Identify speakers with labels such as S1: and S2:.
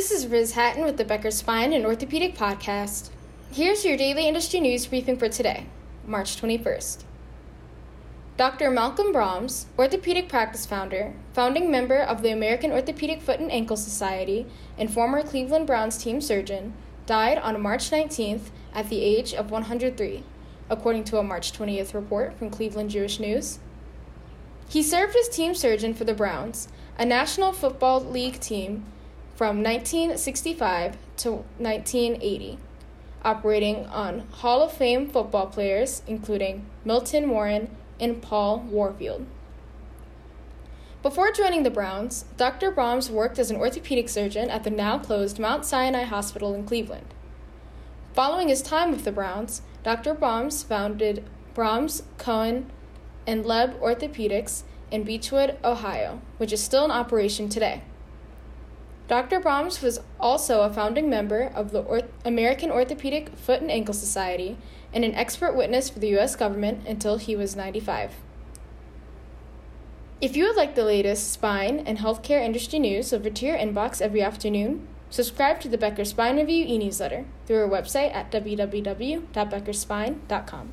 S1: This is Riz Hatton with the Becker Spine and Orthopedic Podcast. Here's your daily industry news briefing for today, March 21st. Dr. Malcolm Brahms, orthopedic practice founder, founding member of the American Orthopedic Foot and Ankle Society, and former Cleveland Browns team surgeon, died on March 19th at the age of 103, according to a March 20th report from Cleveland Jewish News. He served as team surgeon for the Browns, a National Football League team from 1965 to 1980, operating on Hall of Fame football players including Milton Warren and Paul Warfield. Before joining the Browns, Dr. Brahms worked as an orthopedic surgeon at the now closed Mount Sinai Hospital in Cleveland. Following his time with the Browns, Dr. Brahms founded Brahms, Cohen, and Leb Orthopedics in Beachwood, Ohio, which is still in operation today. Dr. Brahms was also a founding member of the Orth- American Orthopedic Foot and Ankle Society and an expert witness for the U.S. government until he was 95. If you would like the latest spine and healthcare industry news delivered to your inbox every afternoon, subscribe to the Becker Spine Review e newsletter through our website at www.beckerspine.com.